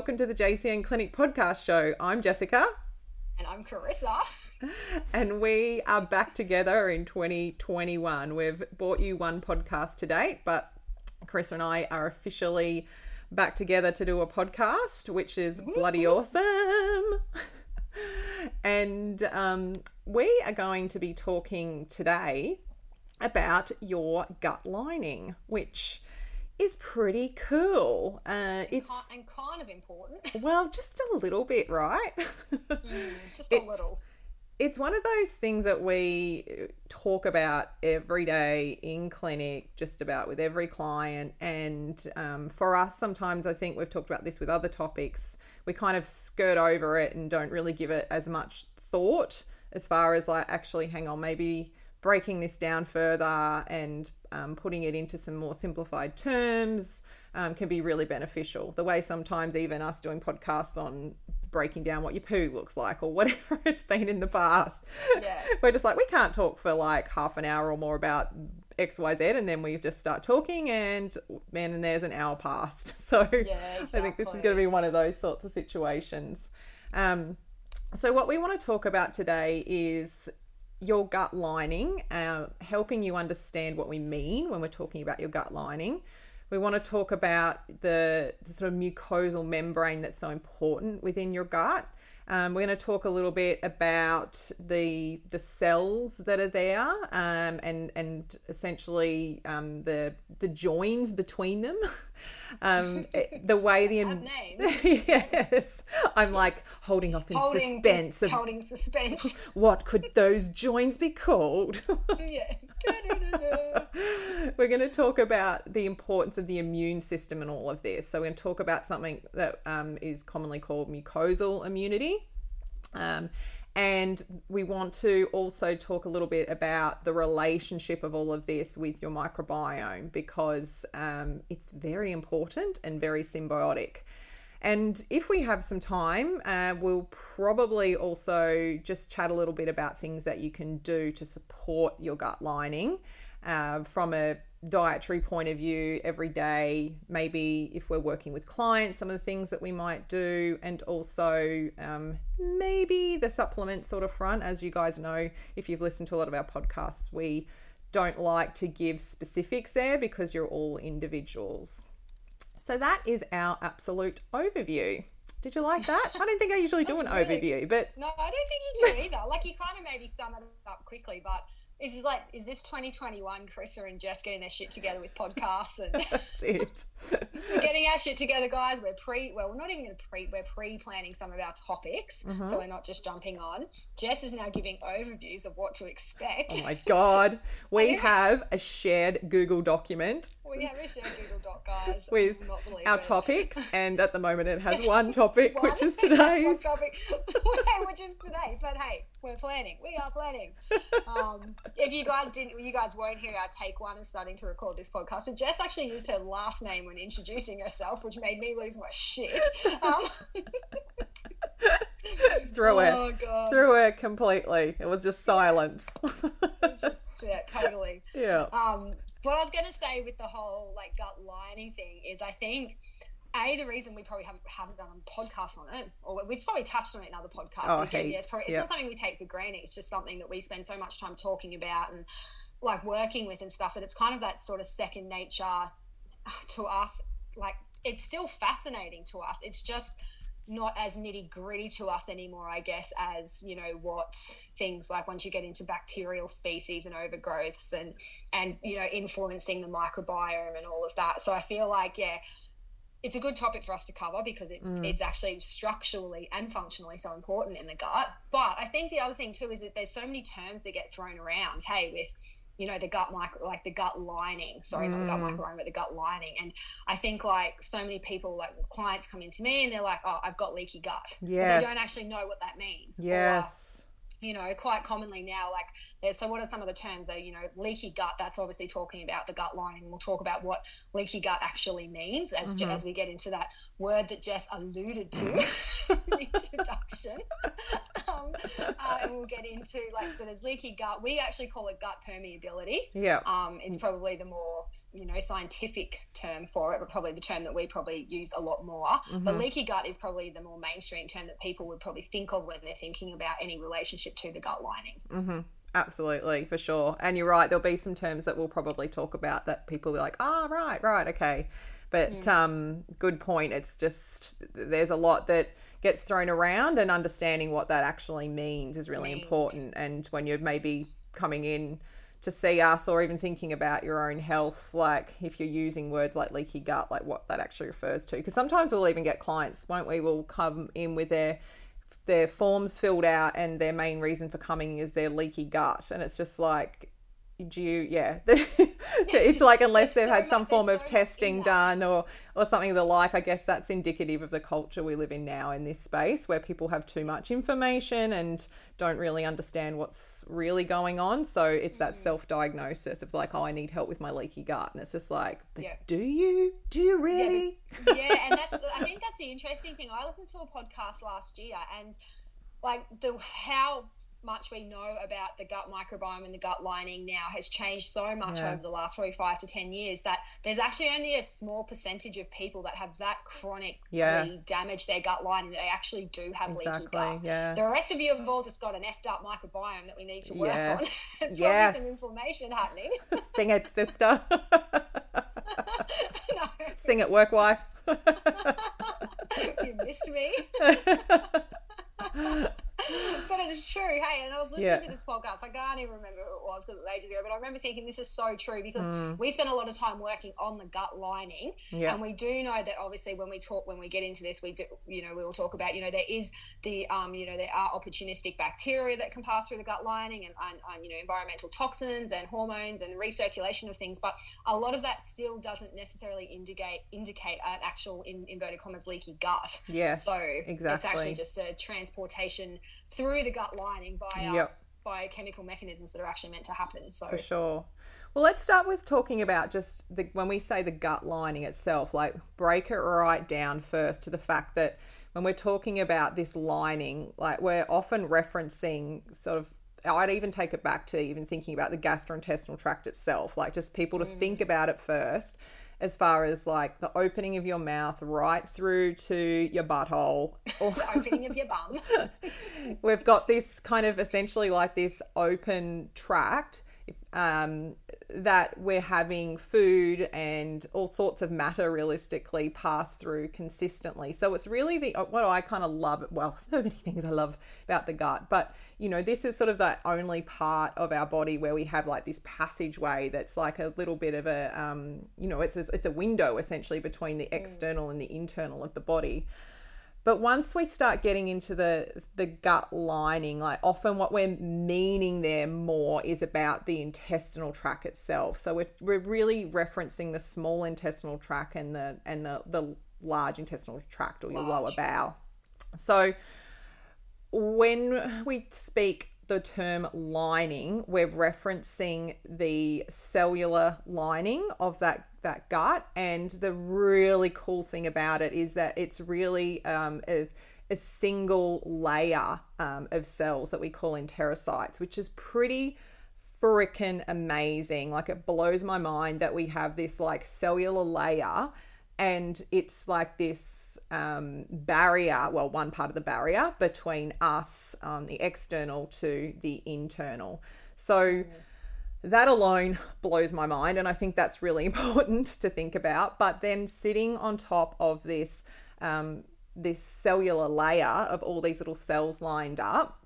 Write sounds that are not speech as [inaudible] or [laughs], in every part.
Welcome to the JCN Clinic Podcast Show. I'm Jessica And I'm Carissa. [laughs] and we are back together in 2021. We've brought you one podcast to date, but Carissa and I are officially back together to do a podcast, which is bloody awesome. [laughs] and um, we are going to be talking today about your gut lining, which is pretty cool. Uh, it's And kind of important. [laughs] well, just a little bit, right? Just a It's- little. it's one of those things that we talk about every day in clinic, just about with every client. And um, for us, sometimes I think we've talked about this with other topics, we kind of skirt over it and don't really give it as much thought as far as like, actually, hang on, maybe breaking this down further and um, putting it into some more simplified terms um, can be really beneficial. The way sometimes even us doing podcasts on breaking down what your poo looks like or whatever [laughs] it's been in the past. Yeah. [laughs] We're just like, we can't talk for like half an hour or more about XYZ and then we just start talking and man, and there's an hour past. [laughs] So I think this is going to be one of those sorts of situations. Um, so, what we want to talk about today is your gut lining, uh, helping you understand what we mean when we're talking about your gut lining. We want to talk about the, the sort of mucosal membrane that's so important within your gut. Um, we're going to talk a little bit about the the cells that are there um, and and essentially um, the the joins between them. [laughs] Um, it- the [laughs] way the names. [laughs] yes, I'm like holding off in Holding suspense of holding suspense. [laughs] what could those joins be called. yeah. We're going to talk about the importance of the immune system and all of this. So, we're going to talk about something that um, is commonly called mucosal immunity. Um, and we want to also talk a little bit about the relationship of all of this with your microbiome because um, it's very important and very symbiotic. And if we have some time, uh, we'll probably also just chat a little bit about things that you can do to support your gut lining uh, from a dietary point of view every day. Maybe if we're working with clients, some of the things that we might do, and also um, maybe the supplement sort of front. As you guys know, if you've listened to a lot of our podcasts, we don't like to give specifics there because you're all individuals. So that is our absolute overview. Did you like that? I don't think I usually [laughs] do an really- overview, but No, I don't think you do either. Like you kind of maybe sum it up quickly, but this is like, is this 2021? Carissa and Jess getting their shit together with podcasts and [laughs] that's it. [laughs] we're getting our shit together, guys. We're pre, well, we're not even going to pre, we're pre-planning some of our topics, Mm-hmm. so we're not just jumping on. Jess is now giving overviews of what to expect. Oh my god, [laughs] we have a shared Google document We have a shared Google Doc, guys. with our it. topics, [laughs] and at the moment it has one topic, One, which is today's. topic, [laughs] which is today. But hey, we're planning. We are planning. Um, if you guys didn't, you guys won't hear our take one of starting to record this podcast. But Jess actually used her last name when introducing herself, which made me lose my shit. Um, [laughs] Through it. oh god, Through it completely. It was just silence. just yeah, totally. yeah. Um, what I was going to say with the whole like gut lining thing is, I think a the reason we probably haven't, haven't done a podcast on it, or we've probably touched on it in other podcasts. Oh, again, yeah, it's, probably, it's yeah. not something we take for granted. It's just something that we spend so much time talking about and like working with and stuff that it's kind of that sort of second nature to us. Like it's still fascinating to us. It's just not as nitty gritty to us anymore, I guess, as you know what things like once you get into bacterial species and overgrowths and and you know influencing the microbiome and all of that. So I feel like yeah, it's a good topic for us to cover because it's mm. it's actually structurally and functionally so important in the gut. But I think the other thing too is that there's so many terms that get thrown around. Hey, with you know the gut micro like the gut lining sorry mm. not the gut mm. microbiome but the gut lining and i think like so many people like clients come into me and they're like oh i've got leaky gut yeah they don't actually know what that means yes you know, quite commonly now, like, so what are some of the terms? That you know, leaky gut, that's obviously talking about the gut lining. We'll talk about what leaky gut actually means as, mm-hmm. as we get into that word that Jess alluded to in [laughs] [laughs] the introduction. [laughs] um, uh, and we'll get into, like, so there's leaky gut. We actually call it gut permeability. Yeah. Um, it's probably the more, you know, scientific term for it, but probably the term that we probably use a lot more. Mm-hmm. But leaky gut is probably the more mainstream term that people would probably think of when they're thinking about any relationship relationship to the gut lining. Mm-hmm. Absolutely, for sure. And you're right, there'll be some terms that we'll probably talk about that people will be like, ah, oh, right, right, okay. But mm. um, good point. It's just there's a lot that gets thrown around, and understanding what that actually means is really means. important. And when you're maybe coming in to see us or even thinking about your own health, like if you're using words like leaky gut, like what that actually refers to. Because sometimes we'll even get clients, won't we, will come in with their their forms filled out and their main reason for coming is their leaky gut. And it's just like do you yeah [laughs] [laughs] it's like unless they've so had some form of testing done or or something of the like i guess that's indicative of the culture we live in now in this space where people have too much information and don't really understand what's really going on. So it's that mm. self-diagnosis of like oh i need help with my leaky gut. And it's just like yeah. do you? Do you really? yeah, yeah and that's [laughs] i think that's the interesting thing. I listened to a podcast last year and like the how much we know about the gut microbiome and the gut lining now has changed so much yeah. over the last probably five to 10 years that there's actually only a small percentage of people that have that chronically yeah. damaged their gut lining that they actually do have exactly. leaky gut. Yeah. The rest of you have all just got an effed up microbiome that we need to work yes. on. [laughs] Probably yes. some inflammation happening. [laughs] Sing it, sister. [laughs] no. Sing it, work wife. you missed me [laughs] but it's true. Hey, and I was listening yeah. to this podcast. I can't even remember who it was because it was ages ago, but I remember thinking this is so true because mm. we spend a lot of time working on the gut lining, yeah. and we do know that obviously when we talk, when we get into this, we do, you know, we will talk about, you know, there is the, um, you know, there are opportunistic bacteria that can pass through the gut lining, and, and, and you know, environmental toxins and hormones and recirculation of things, but a lot of that still doesn't necessarily indicate indicate an actual in inverted commas leaky gut. Yeah. So exactly. it's actually just a transportation through the gut lining via yep. biochemical mechanisms that are actually meant to happen. So for sure. Well, let's start with talking about just the when we say the gut lining itself, like break it right down first to the fact that when we're talking about this lining, like we're often referencing sort of I'd even take it back to even thinking about the gastrointestinal tract itself, like just people to mm. think about it first as far as like the opening of your mouth right through to your butthole or [laughs] the opening of your bum. [laughs] We've got this kind of essentially like this open tract um, that we're having food and all sorts of matter realistically pass through consistently. So it's really the what I kind of love. Well, [laughs] so many things I love about the gut, but you know, this is sort of the only part of our body where we have like this passageway that's like a little bit of a, um, you know, it's a, it's a window essentially between the mm. external and the internal of the body. But once we start getting into the the gut lining, like often what we're meaning there more is about the intestinal tract itself. So we're, we're really referencing the small intestinal tract and the and the, the large intestinal tract or your large. lower bowel. So when we speak the term lining, we're referencing the cellular lining of that that gut. And the really cool thing about it is that it's really um, a, a, single layer um, of cells that we call enterocytes, which is pretty freaking amazing. Like it blows my mind that we have this like cellular layer and it's like this um, barrier well one part of the barrier between us um, the external to the internal so mm. That alone blows my mind and i think that's really [laughs] important to think about but then sitting on top of this um, this cellular layer of all these little cells lined up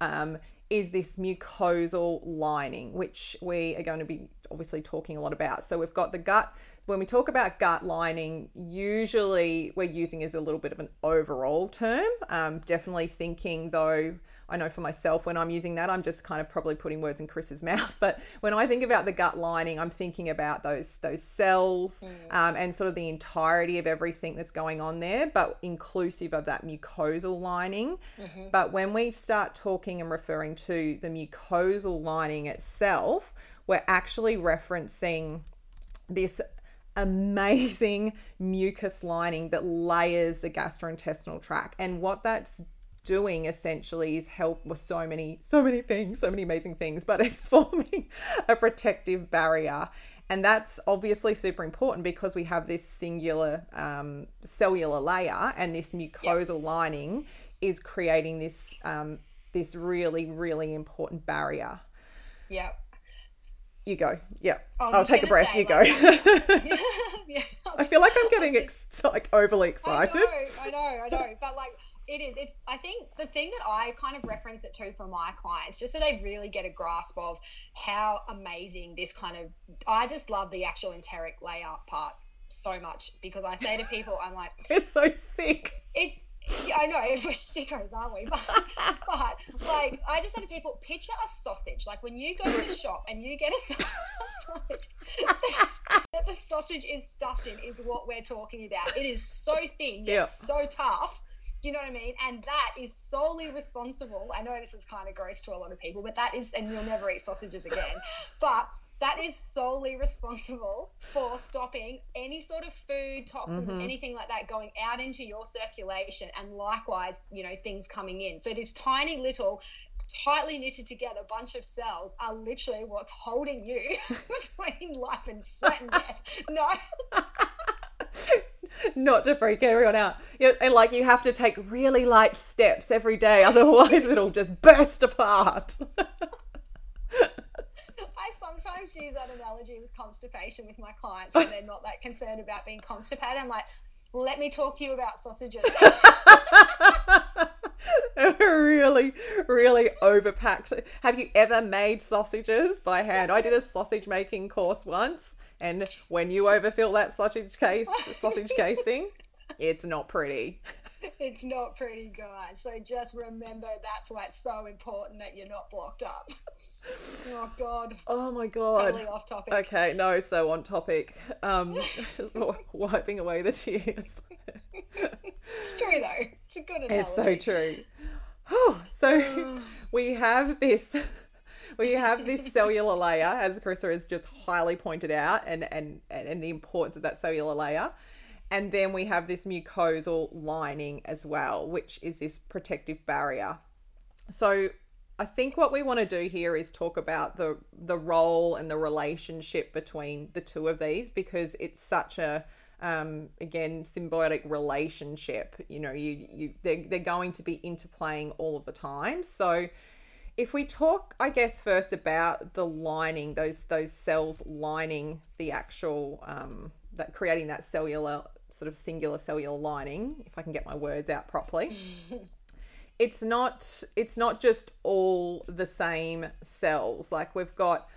um, is this mucosal lining, which we are going to be obviously talking a lot about. So we've got the gut when we talk about gut lining, usually we're using as a little bit of an overall term. Um, definitely thinking though, I know for myself when I'm using that, I'm just kind of probably putting words in Chris's [laughs] mouth. But when I think about the gut lining, I'm thinking about those those cells mm. um, and sort of the entirety of everything that's going on there, but inclusive of that mucosal lining. Mm-hmm. But when we start talking and referring to the mucosal lining itself, we're actually referencing this amazing mucus lining that layers the gastrointestinal tract. And what that's doing essentially is help with so many so many things so many amazing things but [laughs] it's forming a protective barrier and that's obviously super important because we have this singular um, cellular layer and this mucosal yep. lining is creating this um, this really really important barrier yeah you go. Yeah. I'll take a breath. Say, you like, go. [laughs] yeah, [laughs] I, I, feel like I'm getting ex- like overly excited. I know, I know, I know. But like it is. It's. I think the thing that I kind of reference it to for my clients, just so they really get a grasp of how amazing this kind of. I just love the actual enteric layout part so much because I say to people, I'm like, [laughs] it's so sick. It's yeah, I know [laughs] we're sickos, aren't we? [laughs] But, but like, I just say to people, picture a sausage. Like when you go to the shop and you get a sausage, that the sausage is stuffed in is what we're talking about. It is so thin, yet yeah. so tough. Do you know what I mean? And that is solely responsible. I know this is kind of gross to a lot of people, but that is, and you'll never eat sausages again. [laughs] But that is solely responsible for stopping any sort of food toxins mm-hmm. anything like that going out into your circulation and likewise you know things coming in so this tiny little tightly knitted together bunch of cells are literally what's holding you [laughs] between life and certain death no [laughs] [laughs] not to freak everyone out. And like you have to take really light steps every day, [laughs] otherwise it'll just burst apart. [laughs] I sometimes use that analogy with constipation with my clients when they're not that concerned about being constipated. I'm like, well, let me talk to you about sausages. really, really overpacked. Have you ever made sausages by hand? I did a sausage making course once, and when you overfill that sausage case, sausage [laughs] casing, it's not pretty. it's not pretty, guys. So just remember that's why it's so important that you're not blocked up. Oh God. Oh my God. Totally off topic. Okay, no, so on topic. Um, [laughs] wiping away the tears. it's true though. It's a good analogy. It's so true. Oh, [sighs] so [sighs] we have this we have this [laughs] cellular layer, as Carissa has just highly pointed out, and, and, and the importance of that cellular layer. And then we have this mucosal lining as well, which is this protective barrier. So I think what we want to do here is talk about the the role and the relationship between the two of these because it's such a um, again symbiotic relationship. You know, you you they're, they're going to be interplaying all of the time. So if we talk, I guess first about the lining, those those cells lining the actual um, that creating that cellular sort of singular cellular lining, if I can get my words out properly. [laughs] it's not it's not just all the same cells. Like we've got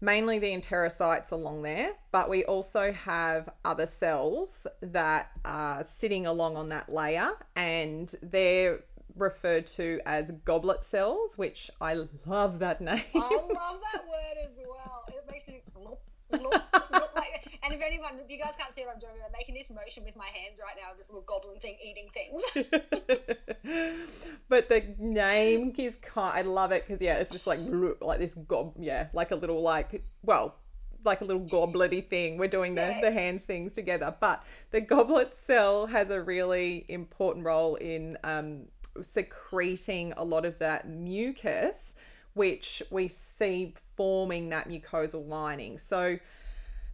mainly the enterocytes along there, but we also have other cells that are sitting along on that layer and they're referred to as goblet cells, which I love that [laughs] name. I love that word as well. It makes me and if anyone, if you guys can't see what I'm doing, I'm making this motion with my hands right now, this little goblin thing eating things. [laughs] but the name is kind. I love it because yeah, it's just like like this gob. Yeah, like a little like well like a little goblety thing. We're doing the, yeah. the hands things together. But the goblet cell has a really important role in um, secreting a lot of that mucus which we see forming that mucosal lining. So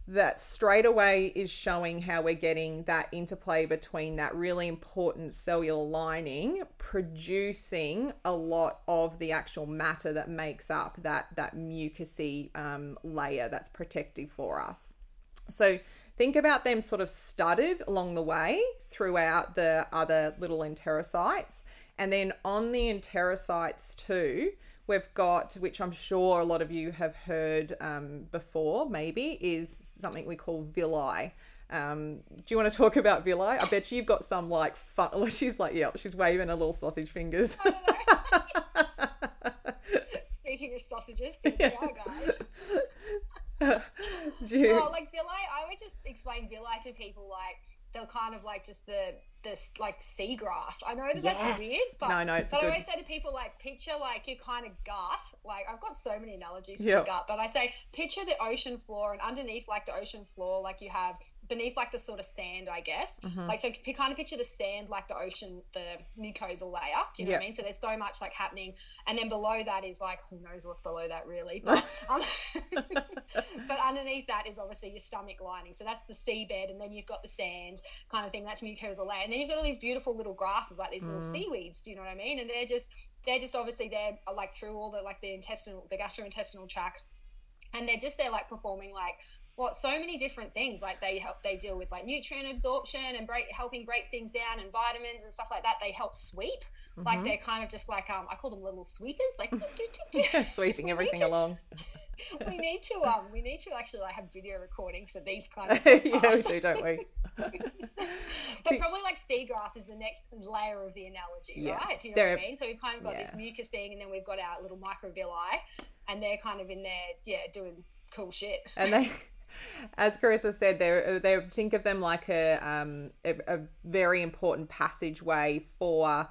that straight away is showing how we're getting that interplay between that really important cellular lining producing a lot of the actual matter that makes up that that mucousy um, layer that's protective for us. So think about them sort of studded along the way throughout the other little enterocytes, and then on the enterocytes too We've got, which I'm sure a lot of you have heard um, before, maybe, is something we call villi. Um, do you want to talk about villi? I bet you you've got some like fun. [laughs] She's like, yeah, she's waving her little sausage fingers. [laughs] Speaking of sausages, [laughs] here yes. we are, guys. you... Oh, like villi, I always just explain villi to people like they're kind of like just the this like seagrass. I know that yes. that's weird, but, no, no, it's but good. I always say to people like picture like your kind of gut. Like I've got so many analogies for yep. gut, but I say picture the ocean floor and underneath like the ocean floor, like you have beneath like the sort of sand, I guess. Mm-hmm. Like so, you kind of picture the sand like the ocean, the mucosal layer. Do you know yep. what I mean? So there's so much like happening, and then below that is like who knows what's below that really, but [laughs] um, [laughs] but underneath that is obviously your stomach lining. So that's the seabed, and then you've got the sand kind of thing. That's mucosal layer, and then you've got all these beautiful little grasses like these mm. little seaweeds. Do you know what I mean? And they're just they're just obviously they're like through all the like the intestinal, the gastrointestinal tract and they're just there like performing like what so many different things like they help they deal with like nutrient absorption and break helping break things down and vitamins and stuff like that they help sweep mm-hmm. like they're kind of just like um i call them little sweepers like do, do, do. [laughs] sweeping [laughs] everything to, along [laughs] we need to um we need to actually like have video recordings for these kind of yeah we do don't we but probably like seagrass is the next layer of the analogy yeah. right do you know they're, what i mean so we've kind of got yeah. this mucus thing and then we've got our little microvilli and they're kind of in there yeah doing cool shit and they as Carissa said, they they think of them like a um, a, a very important passageway for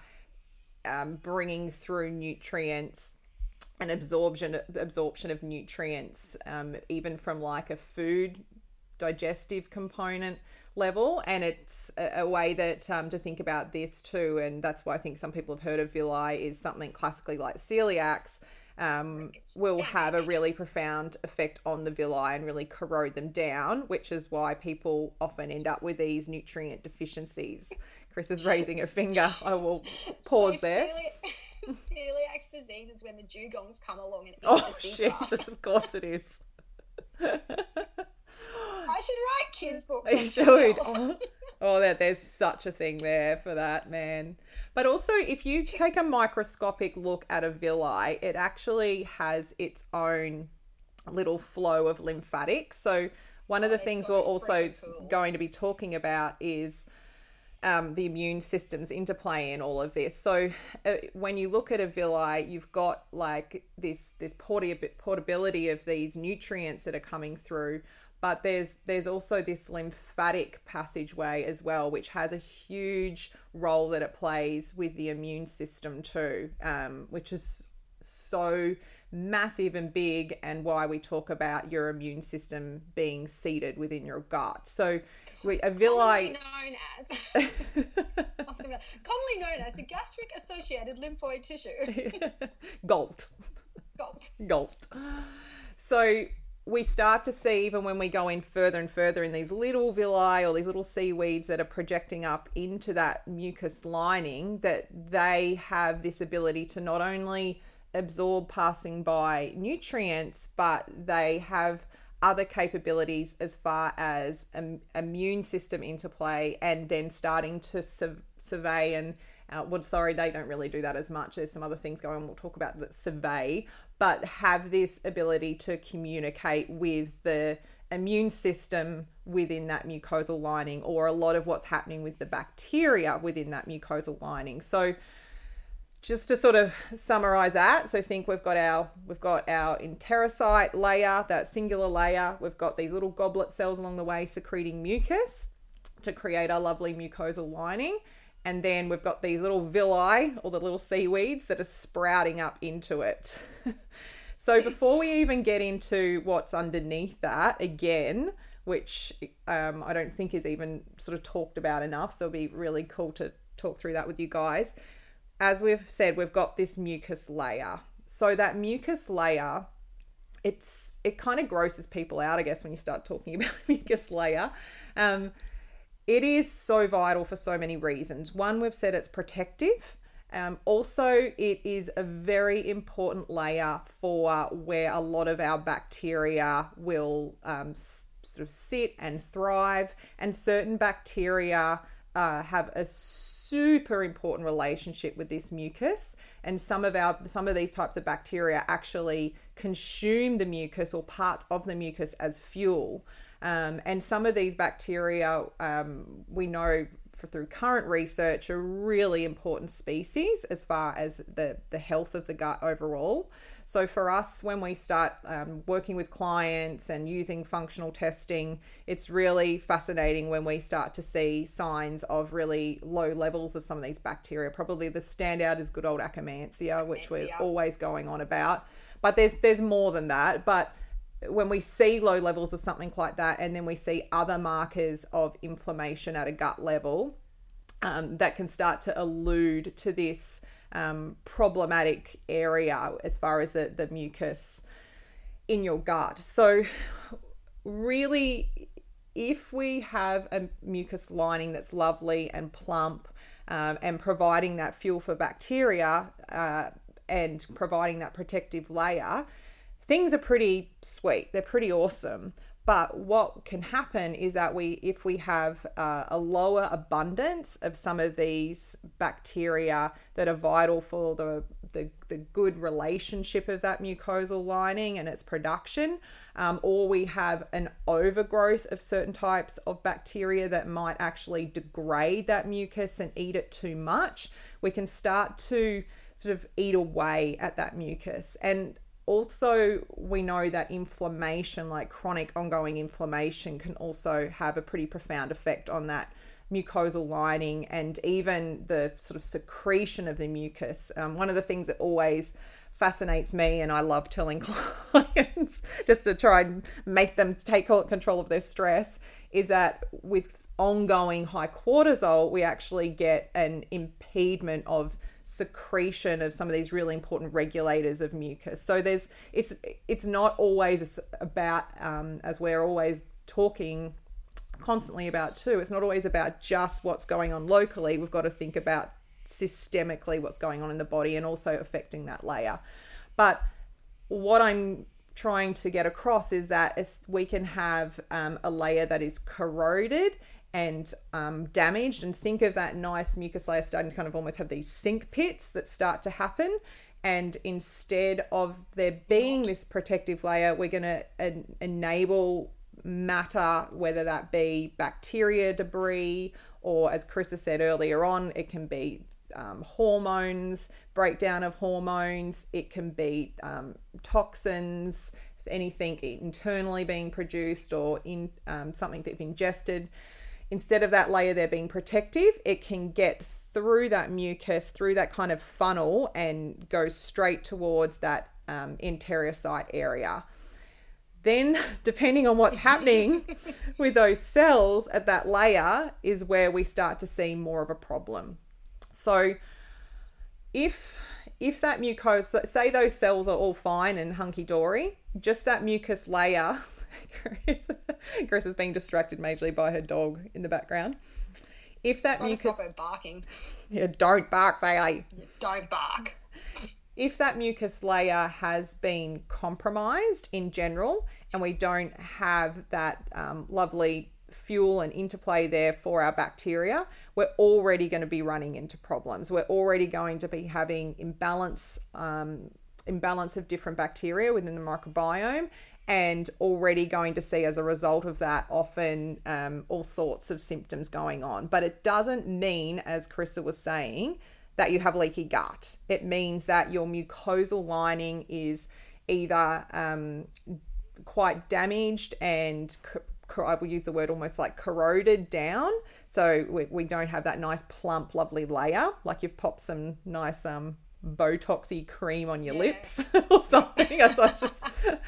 um, bringing through nutrients and absorption absorption of nutrients, um, even from like a food digestive component level. And it's a, a way that um, to think about this too. And that's why i think some people have heard of villi is something classically like celiacs um, will have a really profound effect on the villi and really corrode them down, which is why people often end up with these nutrient deficiencies. Chris is raising a finger. I will [laughs] pause so there. Celiac [laughs] disease is when the dugongs come along and eat oh, the Jesus, of course it is. [laughs] I should write kids' [gasps] books. Should. Oh, [laughs] oh, that there's such a thing there for that, man. But also, if you take a microscopic look at a villi, it actually has its own little flow of lymphatics. So one of the things so we're also cool. going to be talking about is um, the immune system's interplay in all of this. So uh, when you look at a villi, you've got like this this portability of these nutrients that are coming through but there's there's also this lymphatic passageway as well which has a huge role that it plays with the immune system too um, which is so massive and big and why we talk about your immune system being seated within your gut. So we, a villi known as [laughs] commonly known as the gastric associated lymphoid tissue. Galt galt galt so we start to see even when we go in further and further in these little villi or these little seaweeds that are projecting up into that mucus lining that they have this ability to not only absorb passing by nutrients but they have other capabilities as far as um, immune system interplay and then starting to survey and uh, well, sorry, they don't really do that as much. There's some other things going on we'll talk about that survey, but have this ability to communicate with the immune system within that mucosal lining or a lot of what's happening with the bacteria within that mucosal lining. So just to sort of summarize that, so think we've got our we've got our enterocyte layer, that singular layer. We've got these little goblet cells along the way secreting mucus to create our lovely mucosal lining and then we've got these little villi or the little seaweeds that are sprouting up into it. [laughs] so before we even get into what's underneath that, again, which um, I don't think is even sort of talked about enough, so it'll be really cool to talk through that with you guys. As we've said, we've got this mucus layer. So that mucus layer, it's it kind of grosses people out, I guess, when you start talking [laughs] about mucus layer. Um, it is so vital for so many reasons. One, we've said it's protective. Um, also, it is a very important layer for where a lot of our bacteria will um, s- sort of sit and thrive, and certain bacteria uh, have a super important relationship with this mucus and some of our some of these types of bacteria actually consume the mucus or parts of the mucus as fuel um, and some of these bacteria, um, we know through current research, are really important species as far as the, the health of the gut overall. So, for us, when we start um, working with clients and using functional testing, it's really fascinating when we start to see signs of really low levels of some of these bacteria. Probably the standout is good old Akkermansia, which we're always going on about. But there's there's more than that. But when we see low levels of something like that, and then we see other markers of inflammation at a gut level, um, that can start to allude to this um, problematic area as far as the, the mucus in your gut. So, really, if we have a mucus lining that's lovely and plump um, and providing that fuel for bacteria uh, and providing that protective layer, things are pretty sweet. They're pretty awesome. But what can happen is that we, if we have uh, a lower abundance of some of these bacteria that are vital for the, the, the good relationship of that mucosal lining and its production, um, or we have an overgrowth of certain types of bacteria that might actually degrade that mucus and eat it too much, we can start to sort of eat away at that mucus. And also we know that inflammation like chronic ongoing inflammation can also have a pretty profound effect on that mucosal lining and even the sort of secretion of the mucus. Um, one of the things that always fascinates me and i love telling [laughs] clients just to try and make them take control of their stress is that with ongoing high cortisol we actually get an impediment of secretion of some of these really important regulators of mucus. So there's it's it's not always about um, as we're always talking constantly about too. It's not always about just what's going on locally. We've got to think about systemically what's going on in the body and also affecting that layer. But what I'm trying to get across is that we can have um, a layer that is corroded and um, damaged. And think of that nice mucus layer starting to kind of almost have these sink pits that start to happen. And instead of there being this protective layer, we're going to en- enable matter, whether that be bacteria debris or, as Chris has said earlier on, it can be um, hormones, breakdown of hormones, it can be um, toxins, anything internally being produced or in um, something that you've ingested instead of that layer there being protective, it can get through that mucus, through that kind of funnel, and go straight towards that um, enterocyte area. Then, [laughs] depending on what's happening [laughs] with those cells at that layer, is where we start to see more of a problem. So, if if that mucosa, say those cells are all fine and hunky dory, just that mucus layer Chris [laughs] is being distracted majorly by her dog in the background. If that mucus stop her barking. Yeah, don't bark, they Don't bark. If that mucus layer has been compromised in general, and we don't have that um, lovely fuel and interplay there for our bacteria, we're already going to be running into problems. We're already going to be having imbalance, um, imbalance of different bacteria within the microbiome, and already going to see as a result of that often um, all sorts of symptoms going on. But it doesn't mean, as Carissa was saying, that you have leaky gut. It means that your mucosal lining is either um, quite damaged and I will use the word almost like corroded down. So we, we don't have that nice plump, lovely layer. Like you've popped some nice um, botoxy cream on your yeah. lips [laughs] or something. just,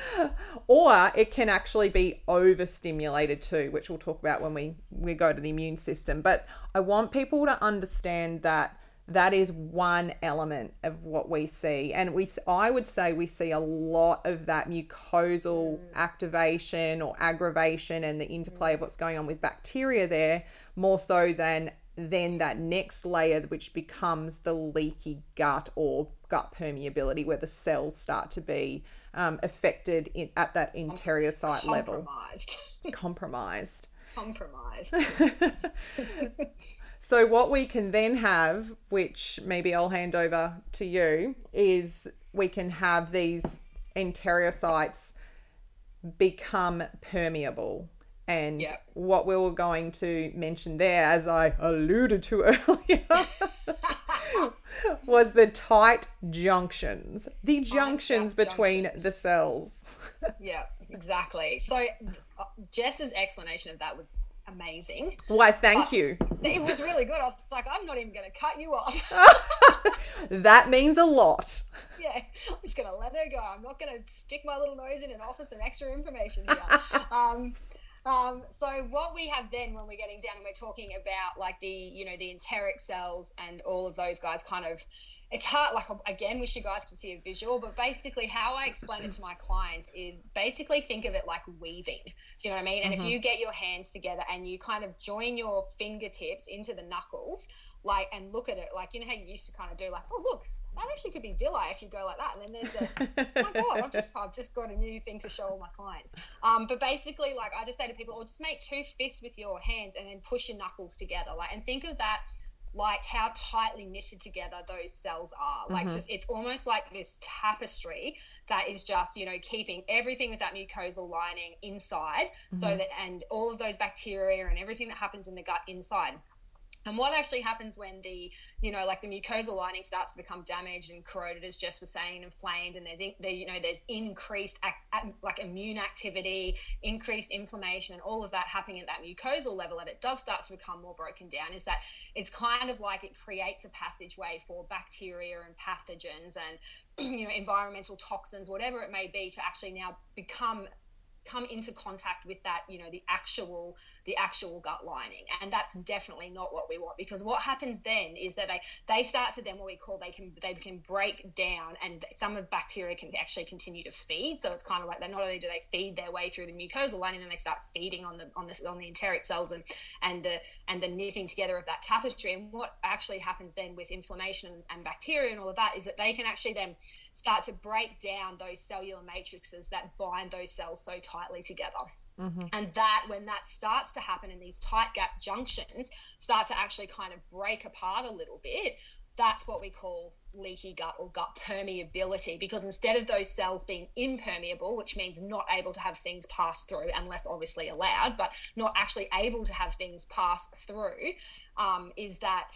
[laughs] or it can actually be overstimulated too, which we'll talk about when we, we go to the immune system. But I want people to understand that that is one element of what we see and we i would say we see a lot of that mucosal mm. activation or aggravation and the interplay mm. of what's going on with bacteria there more so than then that next layer, which becomes the leaky gut or gut permeability, where the cells start to be um, affected in, at that interior enterocyte level. Compromised. [laughs] Compromised. [laughs] so, what we can then have, which maybe I'll hand over to you, is we can have these enterocytes become permeable And Yeah. what we were going to mention there, as I alluded to [laughs] earlier, [laughs] was the tight junctions. The junctions between junctions. the cells. [laughs] Yeah, exactly. So uh, Jess's explanation of that was amazing. Why, thank you. It was really good. I was like, I'm not even going to cut you off. That means a lot. yeah, I'm just going to let her go. I'm not going to stick my little nose in and offer some extra information here. um, um, so what we have then when we're getting down and we're talking about like the you know the enteric cells and all of those guys kind of it's hard like again wish you guys could see a visual but basically how i explain it to my clients is basically think of it like weaving. Do you know what i mean? And if you get your hands together and you kind of join your fingertips into the knuckles like and look at it like you know how you used to kind of do like oh look that actually could be villi if you go like that. And then there's the oh my god, I've just I've just got a new thing to show all my clients. Um, but basically, like I just say to people, or just make two fists with your hands and then push your knuckles together. Like and think of that like how tightly knitted together those cells are like just it's almost like this tapestry that is just you know keeping everything with that mucosal lining inside so that and all of those bacteria and everything that happens in the gut inside and what actually happens when the, you know, like the mucosal lining starts to become damaged and corroded, as Jess was saying, inflamed, and there's, in- there, you know, there's increased ac- ac- like immune activity, increased inflammation, and all of that happening at that mucosal level, and it does start to become more broken down. Is that it's kind of like it creates a passageway for bacteria and pathogens and [clears throat] you know environmental toxins, whatever it may be, to actually now become come into contact with that you know the actual the actual gut lining. And that's definitely not what we want because what happens then is that they they start to then what we call they can they can break down and some of bacteria can actually continue to feed. So it's kind of like they not only do they feed their way through the mucosal lining then they start feeding on the on the on the enteric cells and and the and the knitting together of that tapestry. And what actually happens then with inflammation and bacteria and all of that is that they can actually then start to break down those cellular matrices that bind those cells so tightly together. And that, when that starts to happen and these tight gap junctions start to actually kind of break apart a little bit, that's what we call leaky gut or gut permeability. Because instead of those cells being impermeable, which means not able to have things pass through, unless obviously allowed, but not actually able to have things pass through, um, is that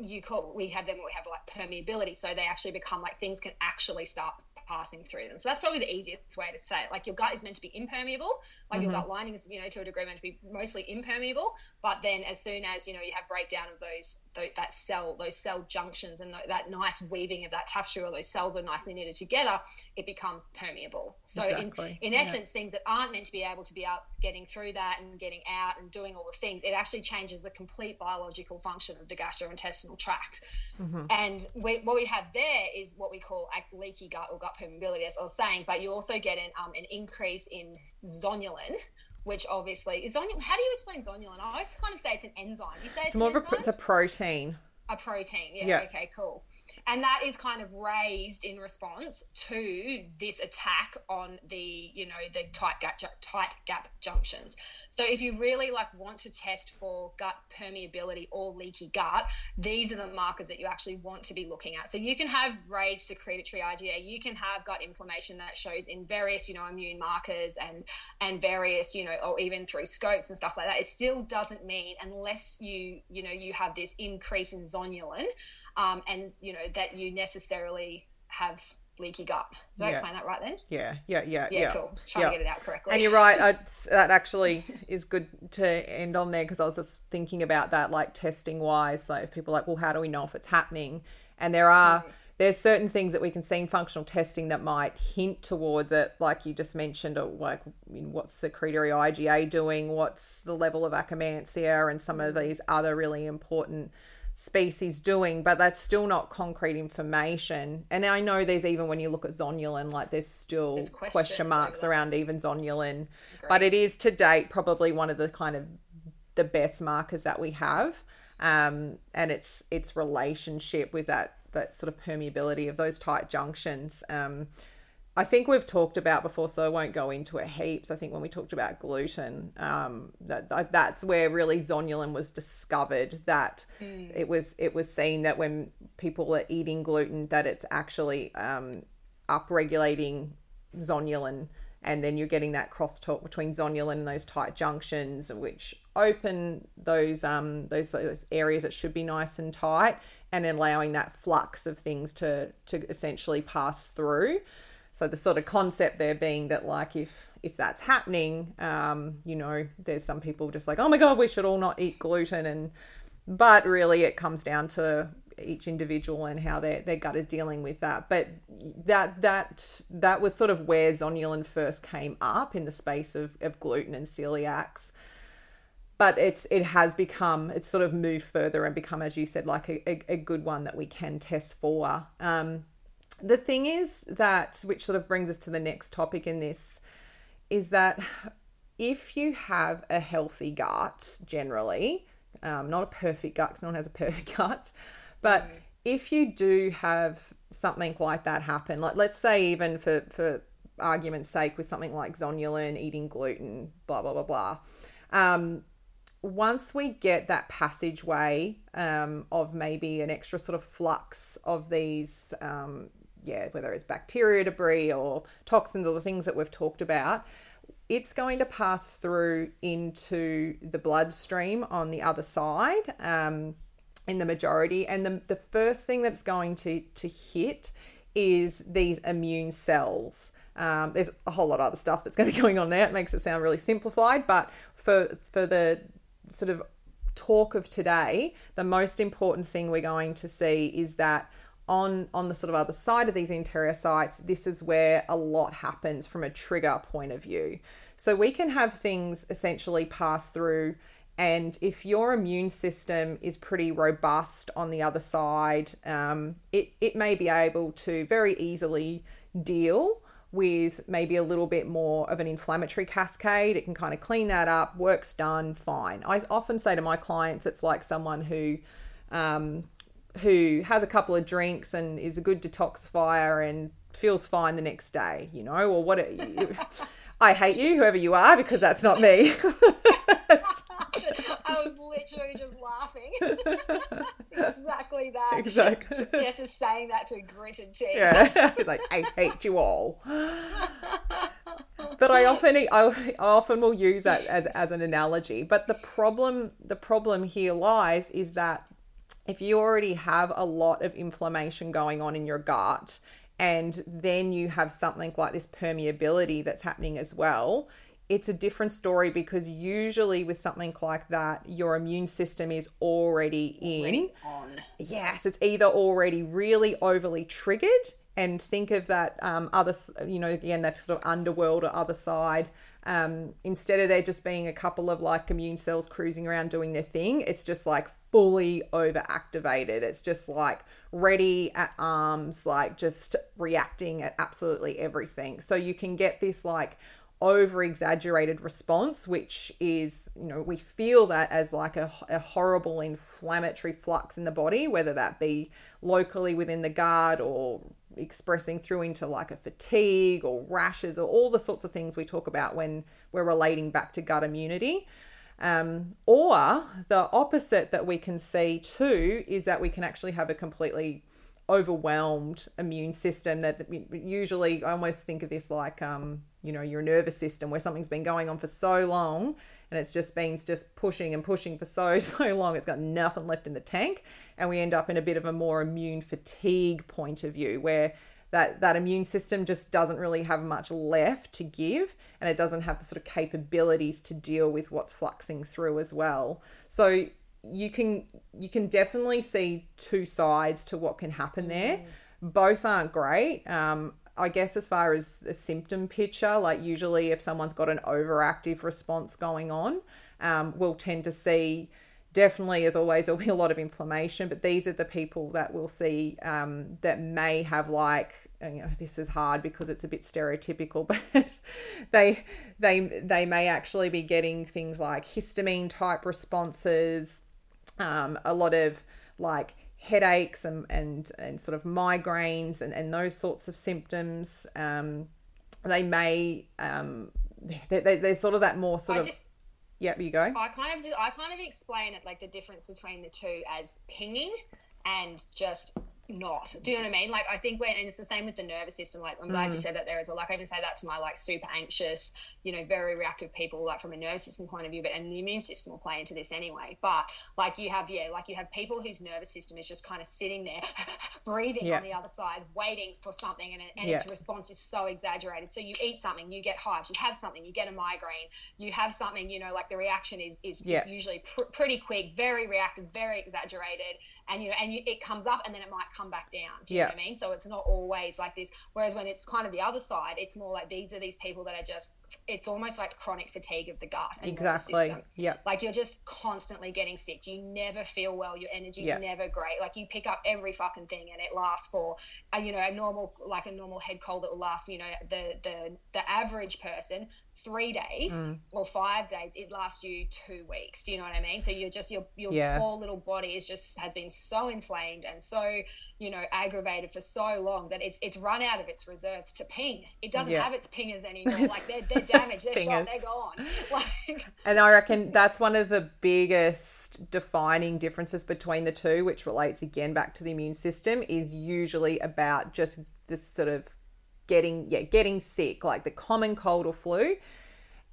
you call we have them we have like permeability so they actually become like things can actually start passing through them. So that's probably the easiest way to say it. Like your gut is meant to be impermeable. Like your mm-hmm. gut lining is you know to a degree meant to be mostly impermeable. But then as soon as you know you have breakdown of those, those that cell those cell junctions and that nice weaving of that tapestry or those cells are nicely knitted together it becomes permeable. So Exactly. in, in Yeah. essence things that aren't meant to be able to be out getting through that and getting out and doing all the things it actually changes the complete biological function of the gastrointestinal tract. Mm-hmm. And we, what we have there is what we call a leaky gut or gut permeability as i was saying but you also get an, um, an increase in zonulin which obviously is zonulin how do you explain zonulin i always kind of say it's an enzyme do you say it's, It's more of a, it's a protein. a protein. Yeah, Yeah. Okay. Cool. And that is kind of raised in response to this attack on the, you know, the tight gap, tight gap junctions. So if you really like want to test for gut permeability or leaky gut, these are the markers that you actually want to be looking at. So you can have raised secretory IgA, you can have gut inflammation that shows in various, you know, immune markers and and various, you know, or even through scopes and stuff like that. It still doesn't mean unless you, you know, you have this increase in zonulin, um, and you know that you necessarily have leaky gut. Did I explain that right then? Yeah, yeah, yeah, Yeah, yeah. cool. Trying Yeah. to get it out correctly. And you're right. I, [laughs] that actually is good to end on there because I was just thinking about that, like testing wise. So if people are like, well, how do we know if it's happening? And there are hmm. there's certain things that we can see in functional testing that might hint towards it, like you just mentioned, or like you know, what's secretory IgA doing, what's the level of Akkermansia, and some of hmm. these other really important species doing, but that's still not concrete information. And I know there's even when you look at zonulin, like there's still There's question marks around even zonulin. But it is to date probably one of the kind of the best markers that we have. Um, and its its relationship with that that sort of permeability of those tight junctions. Um, I think we've talked about before, so I won't go into it heaps. I think when we talked about gluten, um, that, that that's where really zonulin was discovered. That it was it was seen that when people are eating gluten, that it's actually um, upregulating zonulin and then you're getting that crosstalk between zonulin and those tight junctions, which open those um those, those areas that should be nice and tight, and allowing that flux of things to to essentially pass through. So the sort of concept there being that like if if that's happening, um, you know, there's some people just like, oh my god, we should all not eat gluten, and but really it comes down to each individual and how their, their gut is dealing with that. But that that that was sort of where zonulin first came up in the space of, of gluten and celiacs. But it's it has become it's sort of moved further and become, as you said, like a, a, a good one that we can test for. Um, the thing is that which sort of brings us to the next topic in this is that if you have a healthy gut generally, um, not a perfect gut because no one has a perfect [laughs] gut, but if you do have something like that happen, like let's say even for for argument's sake with something like zonulin, eating gluten, blah blah blah blah. Um, once we get that passageway um, of maybe an extra sort of flux of these, um, yeah, whether it's bacteria debris or toxins or the things that we've talked about, it's going to pass through into the bloodstream on the other side. Um, in the majority. And the, the first thing that's going to, to hit is these immune cells. Um, there's a whole lot of other stuff that's going to be [laughs] going on there. It makes it sound really simplified, but for for the sort of talk of today, the most important thing we're going to see is that on on the sort of other side of these enterocytes this is where a lot happens from a trigger point of view. So we can have things essentially pass through and if your immune system is pretty robust on the other side, um, it, it may be able to very easily deal with maybe a little bit more of an inflammatory cascade. It can kind of clean that up, work's done, fine. I often say to my clients, it's like someone who um, who has a couple of drinks and is a good detoxifier and feels fine the next day, you know, or what. It, [laughs] I hate you, whoever you are, because that's not me. [laughs] I was literally just laughing. [laughs] exactly that. Exactly. Jess is saying that to gritted teeth. Yeah. He's like, I hate you all. but I often I, often will use that as, as an analogy. But the problem the problem here lies is that if you already have a lot of inflammation going on in your gut and then you have something like this permeability that's happening as well it's a different story because usually with something like that, your immune system is already in. Already on. Yes, it's either already really overly triggered, and think of that um, other, you know, again, that sort of underworld or other side. Um, instead of there just being a couple of like immune cells cruising around doing their thing, it's just like fully overactivated. It's just like ready at arms, like just reacting at absolutely everything. So you can get this like over exaggerated response, which is, you know, we feel that as like a, a, horrible inflammatory flux in the body, whether that be locally within the gut or expressing through into like a fatigue or rashes or all the sorts of things we talk about when we're relating back to gut immunity. Um, or the opposite that we can see too is that we can actually have a completely overwhelmed immune system that usually I almost think of this like um, you know your nervous system where something's been going on for so long and it's just been just pushing and pushing for so [laughs] so long. It's got nothing left in the tank. And we end up in a bit of a more immune fatigue point of view where that that immune system just doesn't really have much left to give and it doesn't have the sort of capabilities to deal with what's fluxing through as well. So you can you can definitely see two sides to what can happen there. Both aren't great. Um, I guess as far as the symptom picture, like usually if someone's got an overactive response going on, um, we'll tend to see definitely, as always, there'll be a lot of inflammation, but these are the people that we'll see um, that may have like, you know, this is hard because it's a bit stereotypical, [laughs] but they they they may actually be getting things like histamine type responses, um, a lot of like headaches and, and, and sort of migraines and, and those sorts of symptoms. Um, they may, um, they, they, they're sort of that more sort I of. Just, yeah, you go. I kind of I kind of explain it like the difference between the two as pinging and just not. Do you know what I mean? Like I think when and it's the same with the nervous system. Like I'm glad Mm. you said that there as well. Like I even say that to my like super anxious, you know, very reactive people, like from a nervous system point of view, but and the immune system will play into this anyway. But like you have, yeah, like you have people whose nervous system is just kind of sitting there, [laughs] breathing Yeah. on the other side, waiting for something, and, and Yeah. its response is so exaggerated. So you eat something, you get hives. You have something, you get a migraine. You have something, you know, like the reaction is is, Yeah. is usually pr- pretty quick, very reactive, very exaggerated, and you know, and you, it comes up and then it might come back down. Do you Yeah. know what I mean? So it's not always like this. Whereas when it's kind of the other side, it's more like these are these people that are just. It's almost like chronic fatigue of the gut. Exactly. Yep. Like you're just constantly getting sick. You never feel well. Your energy's Yeah. never great. Like you pick up every fucking thing and it lasts for, uh, you know, a normal like a normal head cold that will last. You know, the the the average person three days Mm. or five days. It lasts you two weeks. Do you know what I mean? So you're just your your Yeah. poor little body is just has been so inflamed and so you know aggravated for so long that it's it's run out of its reserves to ping. It doesn't Yeah. have its pingers [laughs] anymore. Like they're they're damaged. They're shot. They're gone. [laughs] Like [laughs] And I reckon that's one of the biggest defining differences between the two, which relates again back to the immune system, is usually about just this sort of getting yeah, getting sick, like the common cold or flu.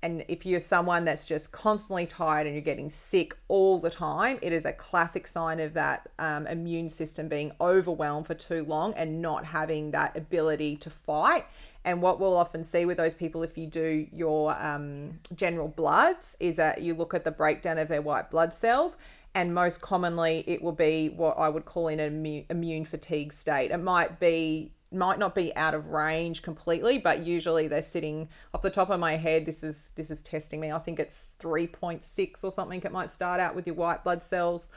And if you're someone that's just constantly tired and you're getting sick all the time, it is a classic sign of that um, immune system being overwhelmed for too long and not having that ability to fight. And what we'll often see with those people, if you do your um, general bloods, is that you look at the breakdown of their white blood cells. And most commonly, it will be what I would call in an immune fatigue state. It might be might not be out of range completely, but usually they're sitting off the top of my head. This is this is testing me. I think it's three point six or something. It might start out with your white blood cells,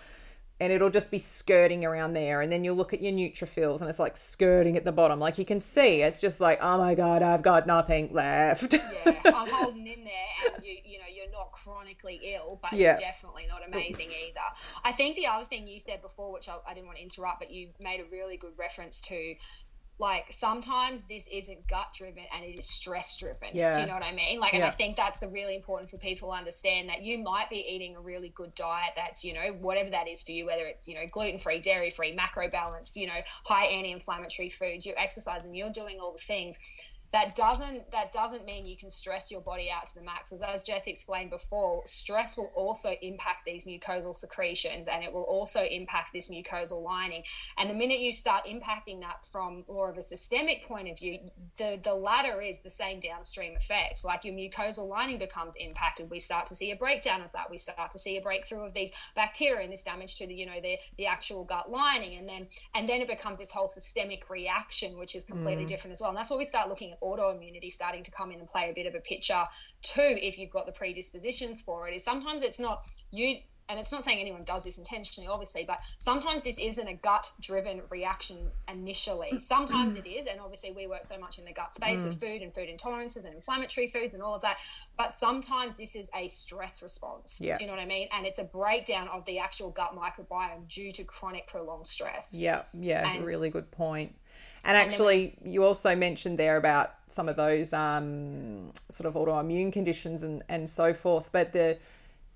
and it'll just be skirting around there. And then you'll look at your neutrophils, and it's like skirting at the bottom. Like you can see, it's just like, oh my god, I've got nothing left. yeah, [laughs] I'm holding in there, and you you know you're not chronically ill, but Yeah. you're definitely not amazing either. I think the other thing you said before, which I, I didn't want to interrupt, but you made a really good reference to. Like sometimes this isn't gut driven and it is stress driven. Yeah. Do you know what I mean? Like, and I think that's the really important for people to understand that you might be eating a really good diet that's, you know, whatever that is for you, whether it's, you know, gluten free, dairy free, macro balanced, you know, high anti inflammatory foods, you're exercising, you're doing all the things that doesn't that doesn't mean you can stress your body out to the max. As, as jess explained before stress will also impact these mucosal secretions and it will also impact this mucosal lining. And the minute you start impacting that from more of a systemic point of view the the latter is the same downstream effect. Like your mucosal lining becomes impacted. We start to see a breakdown of that. We start to see a breakthrough of these bacteria and this damage to the you know the the actual gut lining. And then and then it becomes this whole systemic reaction which is completely mm. different as well. And that's where we start looking at autoimmunity starting to come in and play a bit of a picture too if you've got the predispositions for it is sometimes it's not you and it's not saying anyone does this intentionally obviously but sometimes this isn't a gut driven reaction initially. Mm. Sometimes mm. it is and obviously we work so much in the gut space with mm. food and food intolerances and inflammatory foods and all of that but sometimes this is a stress response Yeah. do you know what i mean? And it's a breakdown of the actual gut microbiome due to chronic prolonged stress. Yeah, yeah, And- really good point. And actually, you also mentioned there about some of those um, sort of autoimmune conditions and, and so forth. But the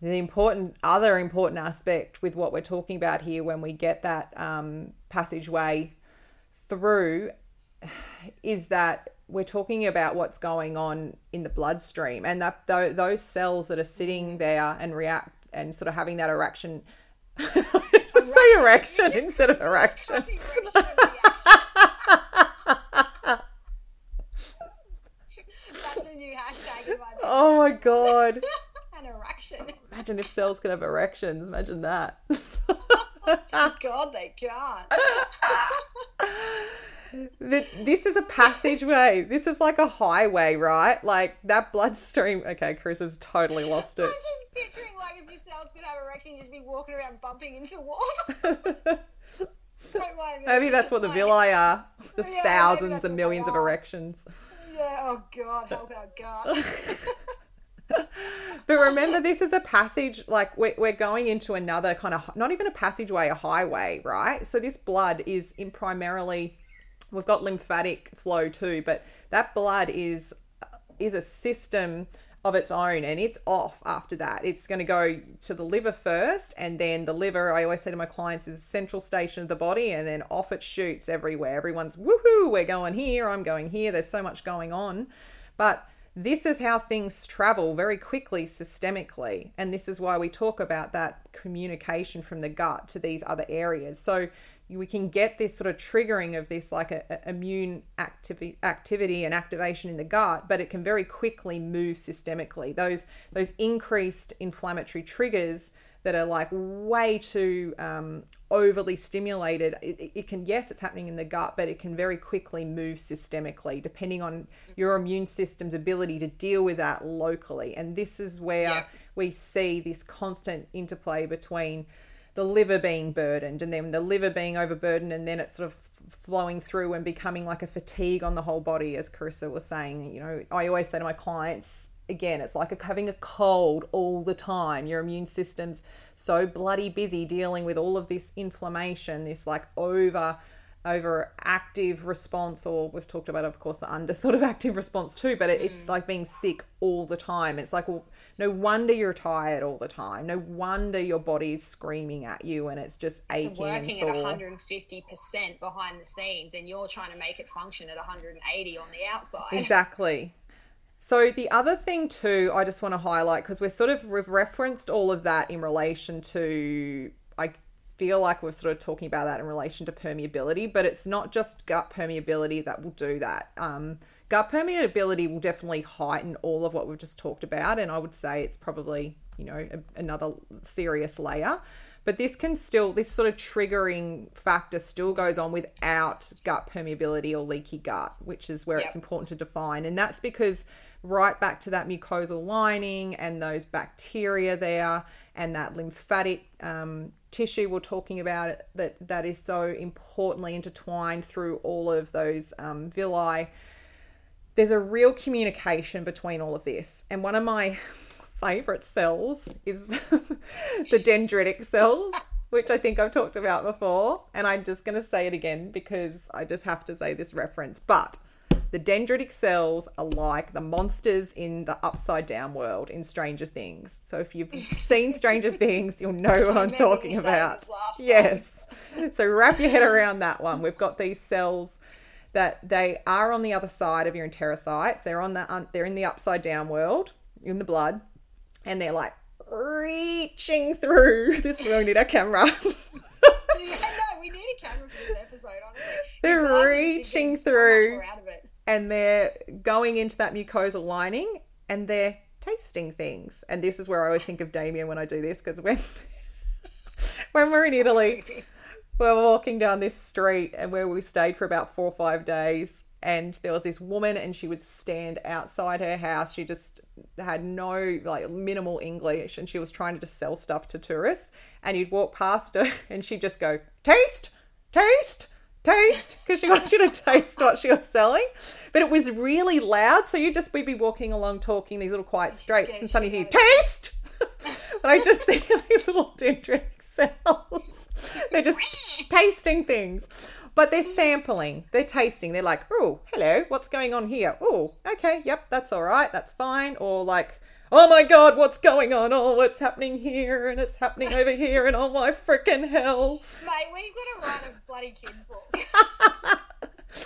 the important other important aspect with what we're talking about here, when we get that um, passageway through, is that we're talking about what's going on in the bloodstream, and that tho- those cells that are sitting there and react and sort of having that erection. [laughs] [laughs] Say erection instead of erection. Crossing erection and reaction. That's a new hashtag [laughs] Oh my god. [laughs] An erection. Imagine if cells could have erections. Imagine that. [laughs] God, they can't. Th- this is a passageway. This is like a highway, right? Like that bloodstream. Okay, Chris has totally lost it. I'm just picturing like if your cells could have erection, you'd just be walking around bumping into walls. Don't mind me. Maybe that's what the villi are. [laughs] Just Yeah, thousands and millions of erections. Yeah. Oh God, help our God. [laughs] [laughs] But remember, this is a passage, like we're, we're going into another kind of, not even a passageway, a highway, right? So this blood is in primarily, we've got lymphatic flow too, but that blood is is a system of its own and it's off after that. It's going to go to the liver first and then the liver, I always say to my clients, is central station of the body and then off it shoots everywhere. Everyone's woohoo, we're going here, I'm going here. There's so much going on. But this is how things travel very quickly systemically. And this is why we talk about that communication from the gut to these other areas. So we can get this sort of triggering of this like a, a immune activi- activity and activation in the gut, but it can very quickly move systemically. Those those increased inflammatory triggers that are like way too um, overly stimulated, it, it, can yes, it's happening in the gut, but it can very quickly move systemically depending on your immune system's ability to deal with that locally. And this is where yeah. we see this constant interplay between the liver being burdened and then the liver being overburdened and then it's sort of flowing through and becoming like a fatigue on the whole body as carissa was saying you know i always say to my clients again it's like having a cold all the time. Your immune system's so bloody busy dealing with all of this inflammation this like over over active response or we've talked about of course the under [laughs] sort of active response too but it, mm. it's like being sick all the time. It's like well no wonder you're tired all the time. No wonder your body's screaming at you and it's just aching it's working at 150% behind the scenes and you're trying to make it function at 180 on the outside. Exactly. So the other thing too i just want to highlight because we're sort of we've referenced all of that in relation to feel like we're sort of talking about that in relation to permeability, but it's not just gut permeability that will do that. Um, gut permeability will definitely heighten all of what we've just talked about, and I would say it's probably you know a, another serious layer. But this can still, this sort of triggering factor still goes on without gut permeability or leaky gut, which is where yep. it's important to define. And that's because right back to that mucosal lining and those bacteria there and that lymphatic um, tissue we're talking about that that is so importantly intertwined through all of those um, villi. There's a real communication between all of this and one of my [laughs] favorite cells is [laughs] the dendritic cells which I think I've talked about before and I'm just going to say it again because I just have to say this reference but the dendritic cells are like the monsters in the upside down world in Stranger Things. So if you've [laughs] seen Stranger Things, you'll know what I'm talking about. Yes. so wrap your head around that one. We've got these cells that they are on the other side of your enterocytes. They're on the they're in the upside down world in the blood, and they're like reaching through. [laughs] This we need our camera. [laughs] yeah, no, we need a camera for this episode. Honestly, they're reaching through. So and they're going into that mucosal lining and they're tasting things. And this is where I always think of Damien when I do this because when [laughs] when we're in Italy, we're walking down this street and where we stayed for about four or five days. And there was this woman, and she would stand outside her house. She just had no, like, minimal English, and she was trying to just sell stuff to tourists. And you'd walk past her, [laughs] and she'd just go, Taste, taste, taste because she wanted you to taste what she was selling. But it was really loud, so you just we'd be walking along talking these little quiet streets, and suddenly hear taste. [laughs] and I just see [laughs] these little dendritic cells. [laughs] They're just tasting things. But they're sampling, they're tasting, they're like, oh, hello, what's going on here? Oh, okay, yep, that's all right, that's fine. Or like, oh my god, what's going on? Oh, what's happening here? And it's happening over [laughs] here, and oh my freaking hell. Mate, we've got to write a bloody kids' book.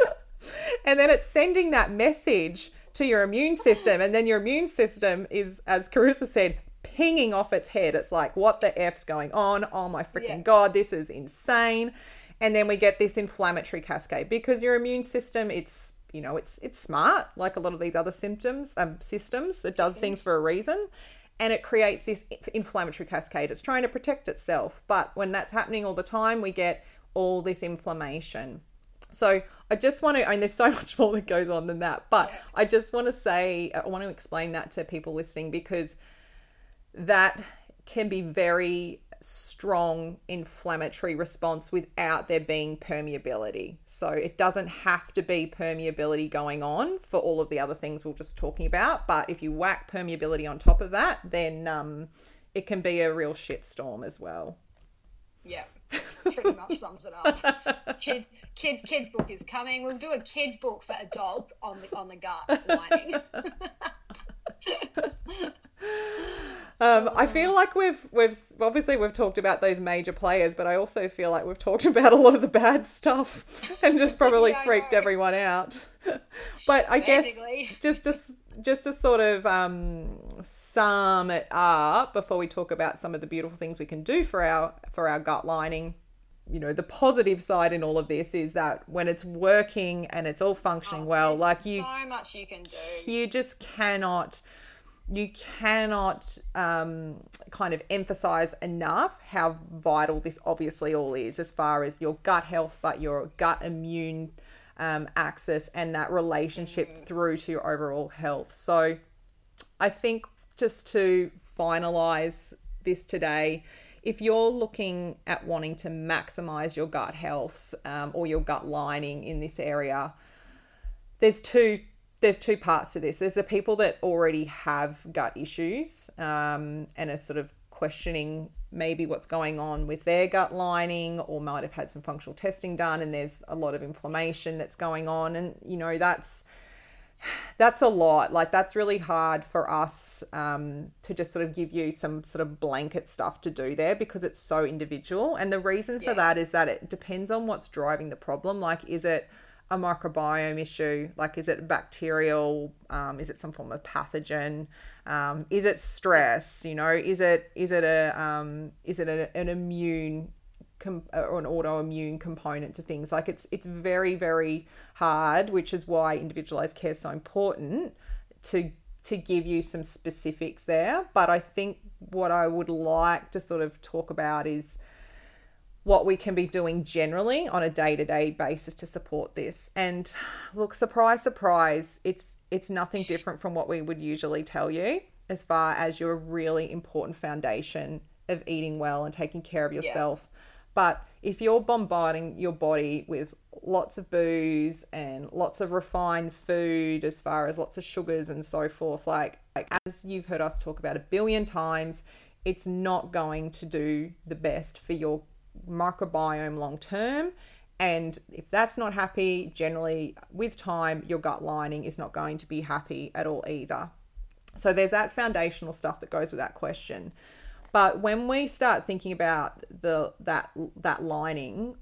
[laughs] and then it's sending that message to your immune system, and then your immune system is, as Carissa said, pinging off its head. It's like, what the F's going on? Oh my freaking yeah. god, this is insane. And then we get this inflammatory cascade because your immune system, it's you know it's it's smart like a lot of these other symptoms um, systems it does things for a reason and it creates this inflammatory cascade. It's trying to protect itself but when that's happening all the time we get all this inflammation. So i just want to and there's so [laughs] much more that goes on than that but i just want to say i want to explain that to people listening because that can be very strong inflammatory response without there being permeability. So it doesn't have to be permeability going on for all of the other things we are just talking about. But if you whack permeability on top of that, then um, it can be a real shitstorm as well. Yeah, pretty much sums it up. [laughs] kids, kids, kids book is coming. We'll do a kids book for adults on the on the gut lining. [laughs] [laughs] Um, I feel like we've we've obviously we've talked about those major players, but I also feel like we've talked [laughs] about a lot of the bad stuff and just [laughs] probably Yeah, freaked everyone out. but I Basically. guess just to just to sort of um, sum it up before we talk about some of the beautiful things we can do for our for our gut lining. You know, the positive side in all of this is that when it's working and it's all functioning well, like you so much you can do. you just cannot you cannot um, kind of emphasize enough how vital this obviously all is as far as your gut health but your gut immune um, axis and that relationship through to your overall health so i think just to finalize this today if you're looking at wanting to maximize your gut health um, or your gut lining in this area there's two there's two parts to this. There's the people that already have gut issues um, and are sort of questioning maybe what's going on with their gut lining or might have had some functional testing done and there's a lot of inflammation that's going on and you know that's that's a lot. Like that's really hard for us um, to just sort of give you some sort of blanket stuff to do there because it's so individual. And the reason for Yeah. that is that it depends on what's driving the problem. Like is it a microbiome issue? Like is it bacterial? Um, is it some form of pathogen? Um, is it stress? You know is it is it a um, is it a, an immune com- uh, or an autoimmune component to things. Like it's it's very very hard which is why individualized care is so important to to give you some specifics there. But i think what i would like to sort of talk about is what we can be doing generally on a day-to-day basis to support this. And look surprise surprise it's it's nothing different from what we would usually tell you as far as your really important foundation of eating well and taking care of yourself but if you're bombarding your body with lots of booze and lots of refined food as far as lots of sugars and so forth like, like as you've heard us talk about a billion times it's not going to do the best for your microbiome long term. And if that's not happy, generally with time, your gut lining is not going to be happy at all either. So there's that foundational stuff that goes with that question. But when we start thinking about the that that lining,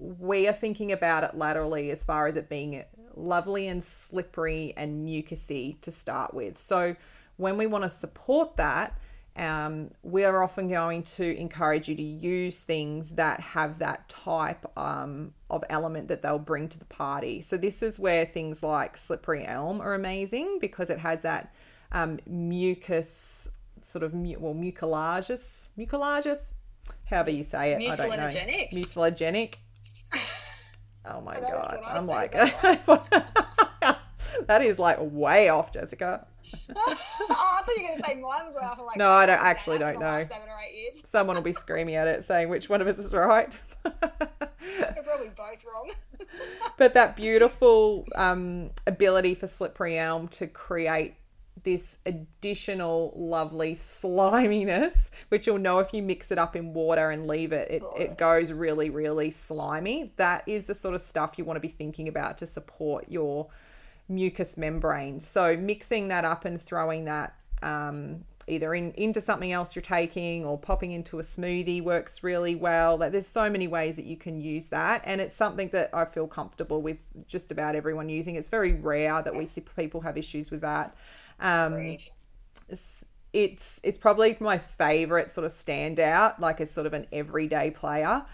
we are thinking about it laterally as far as it being lovely and slippery and mucusy to start with. So when we want to support that, um, we are often going to encourage you to use things that have that type um, of element that they'll bring to the party. So this is where things like slippery elm are amazing because it has that um, mucus sort of well mucilagus mucilagus however you say it I don't know Mucilagenic? mucilagenic [laughs] oh my god I'm like [laughs] that is like way off Jessica [laughs] oh, I thought you were going to say mine was way off. I'm like, No, I don't- actually don't for the last know. Seven or eight years. someone will be screaming at it saying which one of us is right They're probably both wrong. but that beautiful um, ability for slippery elm to create this additional lovely sliminess which you'll know if you mix it up in water and leave it it, it goes really really slimy. That is the sort of stuff you want to be thinking about to support your mucous membrane. So mixing that up and throwing that um, either in into something else you're taking or popping into a smoothie works really well. Like there's so many ways that you can use that and it's something that i feel comfortable with just about everyone using. It's very rare that we see people have issues with that um, it's it's probably my favorite sort of standout like it's sort of an everyday player.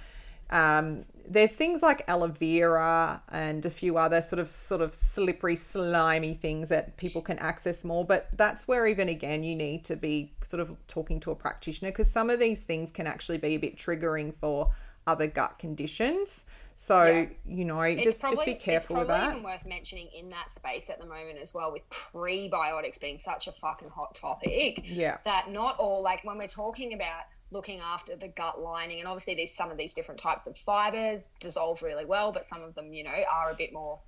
Um, there's things like aloe vera and a few other sort of sort of slippery slimy things that people can access more but that's where even again you need to be sort of talking to a practitioner because some of these things can actually be a bit triggering for other gut conditions so Yeah. you know It's just probably, just be careful it's with probably that even worth mentioning in that space at the moment as well, with prebiotics being such a fucking hot topic. Yeah. That not all like when we're talking about looking after the gut lining, and obviously there's some of these different types of fibers dissolve really well, but some of them, you know, are a bit more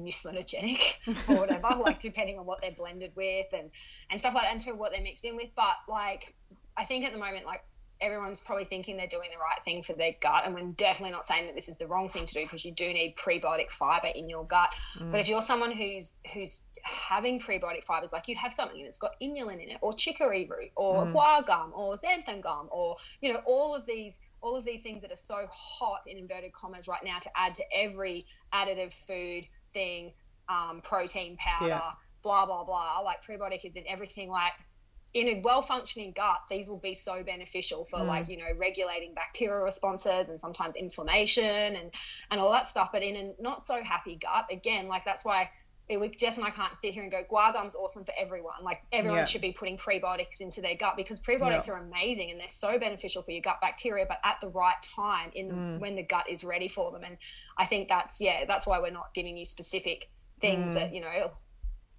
mucinogenic [laughs] or whatever, like depending on what they're blended with and and stuff like that, and to what they're mixed in with. But like, I think at the moment, like everyone's probably thinking they're doing the right thing for their gut, and we're definitely not saying that this is the wrong thing to do because you do need prebiotic fiber in your gut. But if you're someone who's who's having prebiotic fibers, like you have something that's got inulin in it, or chicory root, or mm. guar gum, or xanthan gum, or you know all of these all of these things that are so hot in inverted commas right now to add to every additive food thing, um, protein powder, yeah. blah blah blah. Like prebiotic is in everything. Like in a well functioning gut, these will be so beneficial for mm. like, you know, regulating bacterial responses and sometimes inflammation and, and all that stuff. But in a not so happy gut, again, like that's why we, Jess and I can't sit here and go, guar gum's awesome for everyone. Like everyone yeah. should be putting prebiotics into their gut because prebiotics yeah. are amazing and they're so beneficial for your gut bacteria, but at the right time in mm. when the gut is ready for them. And I think that's, yeah, that's why we're not giving you specific things mm. that, you know,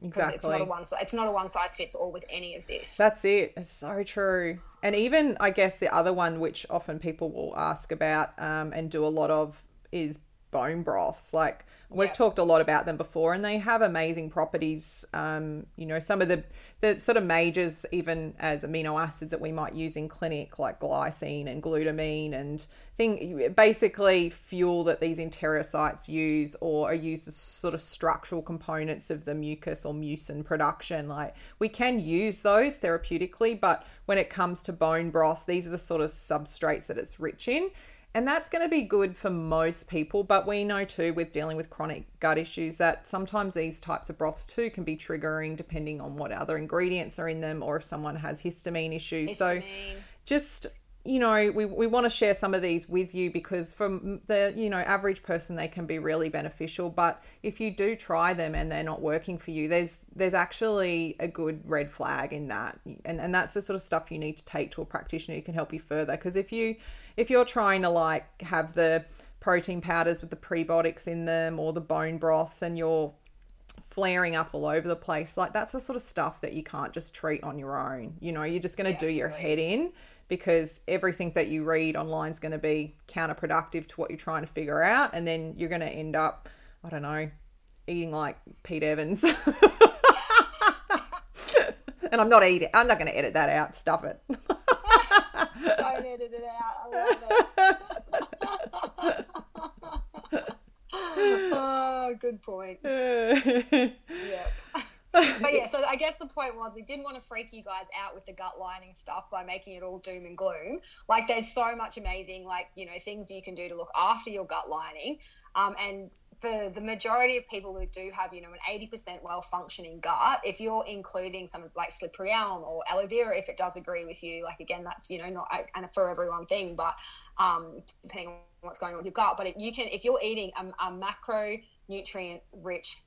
Exactly. It's not a one it's not a one size fits all with any of this. That's it. It's so true. And even I guess the other one which often people will ask about um, and do a lot of is bone broths. Like We've yep. talked a lot about them before, and they have amazing properties. Um, you know, some of the the sort of majors, even as amino acids that we might use in clinic, like glycine and glutamine, and thing basically fuel that these enterocytes use, or are used as sort of structural components of the mucus or mucin production. Like we can use those therapeutically, but when it comes to bone broth, these are the sort of substrates that it's rich in. And that's going to be good for most people, but we know too with dealing with chronic gut issues that sometimes these types of broths too can be triggering depending on what other ingredients are in them or if someone has histamine issues. Histamine. So just you know, we, we want to share some of these with you because from the, you know, average person, they can be really beneficial. But if you do try them and they're not working for you, there's, there's actually a good red flag in that. And, and that's the sort of stuff you need to take to a practitioner who can help you further. Because if you, if you're trying to like have the protein powders with the prebiotics in them or the bone broths and you're flaring up all over the place, like that's the sort of stuff that you can't just treat on your own. You know, you're just going to yeah, do your right. head in because everything that you read online is going to be counterproductive to what you're trying to figure out. And then you're going to end up, I don't know, eating like Pete Evans. [laughs] and I'm not eating, I'm not going to edit that out. Stuff it. don't edit it out. I love it. [laughs] [laughs] oh, good point. yep but yeah, [laughs] so I guess the point was we didn't want to freak you guys out with the gut lining stuff by making it all doom and gloom. Like there's so much amazing, like, you know, things you can do to look after your gut lining. Um, and for the majority of people who do have, you know, an 80% well functioning gut, if you're including some like slippery elm or aloe vera, if it does agree with you, like again, that's, you know, not a, for everyone thing, but um, depending on what's going on with your gut. But you can, if you're eating a, a macronutrient rich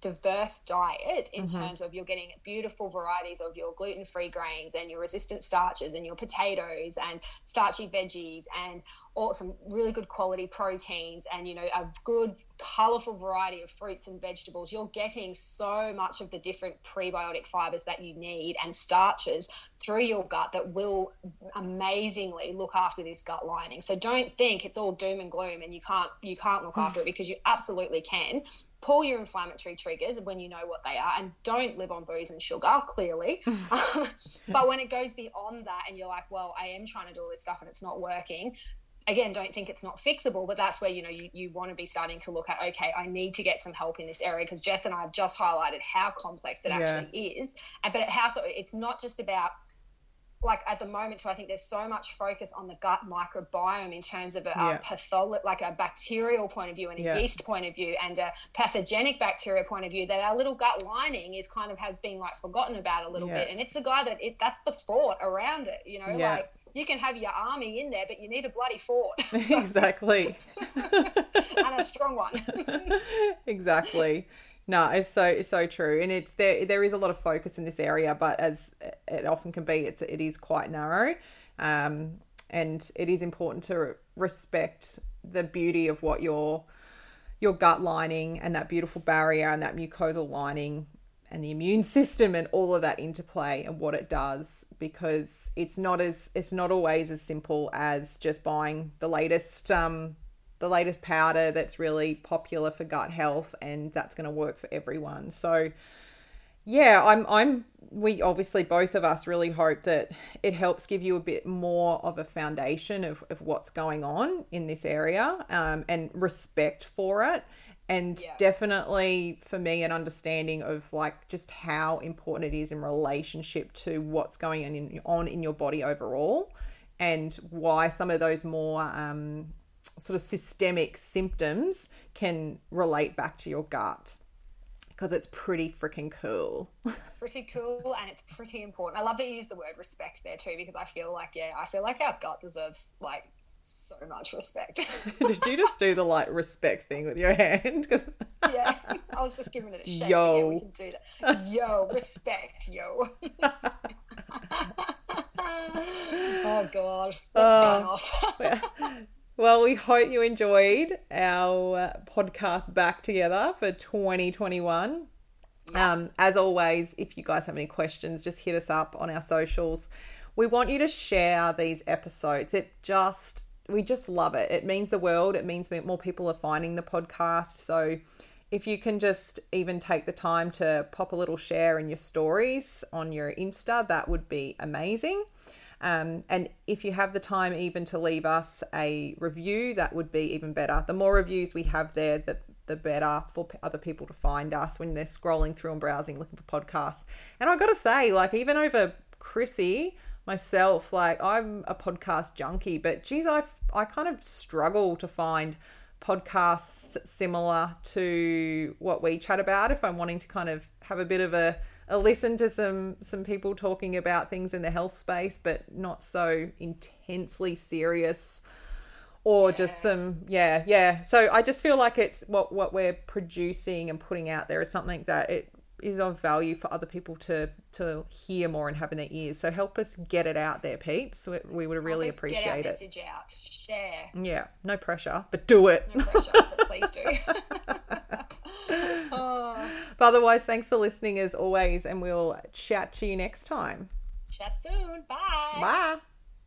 diverse diet in mm-hmm. terms of you're getting beautiful varieties of your gluten-free grains and your resistant starches and your potatoes and starchy veggies and all some really good quality proteins and you know a good colorful variety of fruits and vegetables you're getting so much of the different prebiotic fibers that you need and starches through your gut that will amazingly look after this gut lining. So don't think it's all doom and gloom and you can't you can't look hmm. after it because you absolutely can. Pull your inflammatory triggers when you know what they are and don't live on booze and sugar clearly. [laughs] [laughs] But when it goes beyond that and you're like well i am trying to do all this stuff and it's not working again don't think it's not fixable but that's where you know you, you want to be starting to look at okay i need to get some help in this area because jess and i have just highlighted how complex it yeah. actually is but how so it's not just about like at the moment too, I think there's so much focus on the gut microbiome in terms of a, yeah. a patholo- like a bacterial point of view and a yeah. yeast point of view and a pathogenic bacteria point of view that our little gut lining is kind of has been like forgotten about a little yeah. bit. And it's the guy that it that's the fort around it you know? Like you can have your army in there but you need a bloody fort. [laughs] Exactly. [laughs] And a strong one. [laughs] Exactly no, it's so it's so true, and it's there. There is a lot of focus in this area, but as it often can be, it's it is quite narrow, um, and it is important to respect the beauty of what your your gut lining and that beautiful barrier and that mucosal lining and the immune [laughs] system and all of that interplay and what it does because it's not as it's not always as simple as just buying the latest um, the latest powder that's really popular for gut health and that's going to work for everyone. So yeah, I'm I'm we obviously both of us really hope that it helps give you a bit more of a foundation of, of what's going on in this area um, and respect for it and Yeah. definitely for me an understanding of like just how important it is in relationship to what's going on in, on in your body overall and why some of those more um, sort of systemic symptoms can relate back to your gut because it's pretty freaking cool. [laughs] pretty cool and it's pretty important. I love that you use the word respect there too because I feel like yeah, I feel like our gut deserves like so much respect. [laughs] Did you just do the like respect thing with your hand? [laughs] yeah, I was just giving it a shake. Yo. Yeah, we can do that. Yo, respect, yo. oh god, let's sign oh. off. Well, we hope you enjoyed our uh, podcast back together for 2021. Um, as always, if you guys have any questions, just hit us up on our socials. We want you to share these episodes. It just, we just love it. It means the world. It means more people are finding the podcast. So if you can just even take the time to pop a little share in your stories on your Insta, that would be amazing. Um, and if you have the time even to leave us a review, that would be even better. The more reviews we have there, the, the better for other people to find us when they're scrolling through and browsing looking for podcasts. And I got to say, like, even over Chrissy, myself, like, I'm a podcast junkie, but geez, I, I kind of struggle to find podcasts similar to what we chat about if I'm wanting to kind of have a bit of a a listen to some some people talking about things in the health space, but not so intensely serious, or just some yeah yeah. So I just feel like it's what what we're producing and putting out there is something that it is of value for other people to to hear more and have in their ears. So help us get it out there, Pete. So we would really appreciate get our it. message out. Share. Yeah, no pressure, but do it. No pressure, but please do. [laughs] [laughs] Oh. But otherwise, thanks for listening as always, and we'll chat to you next time. Chat soon. Bye. Bye.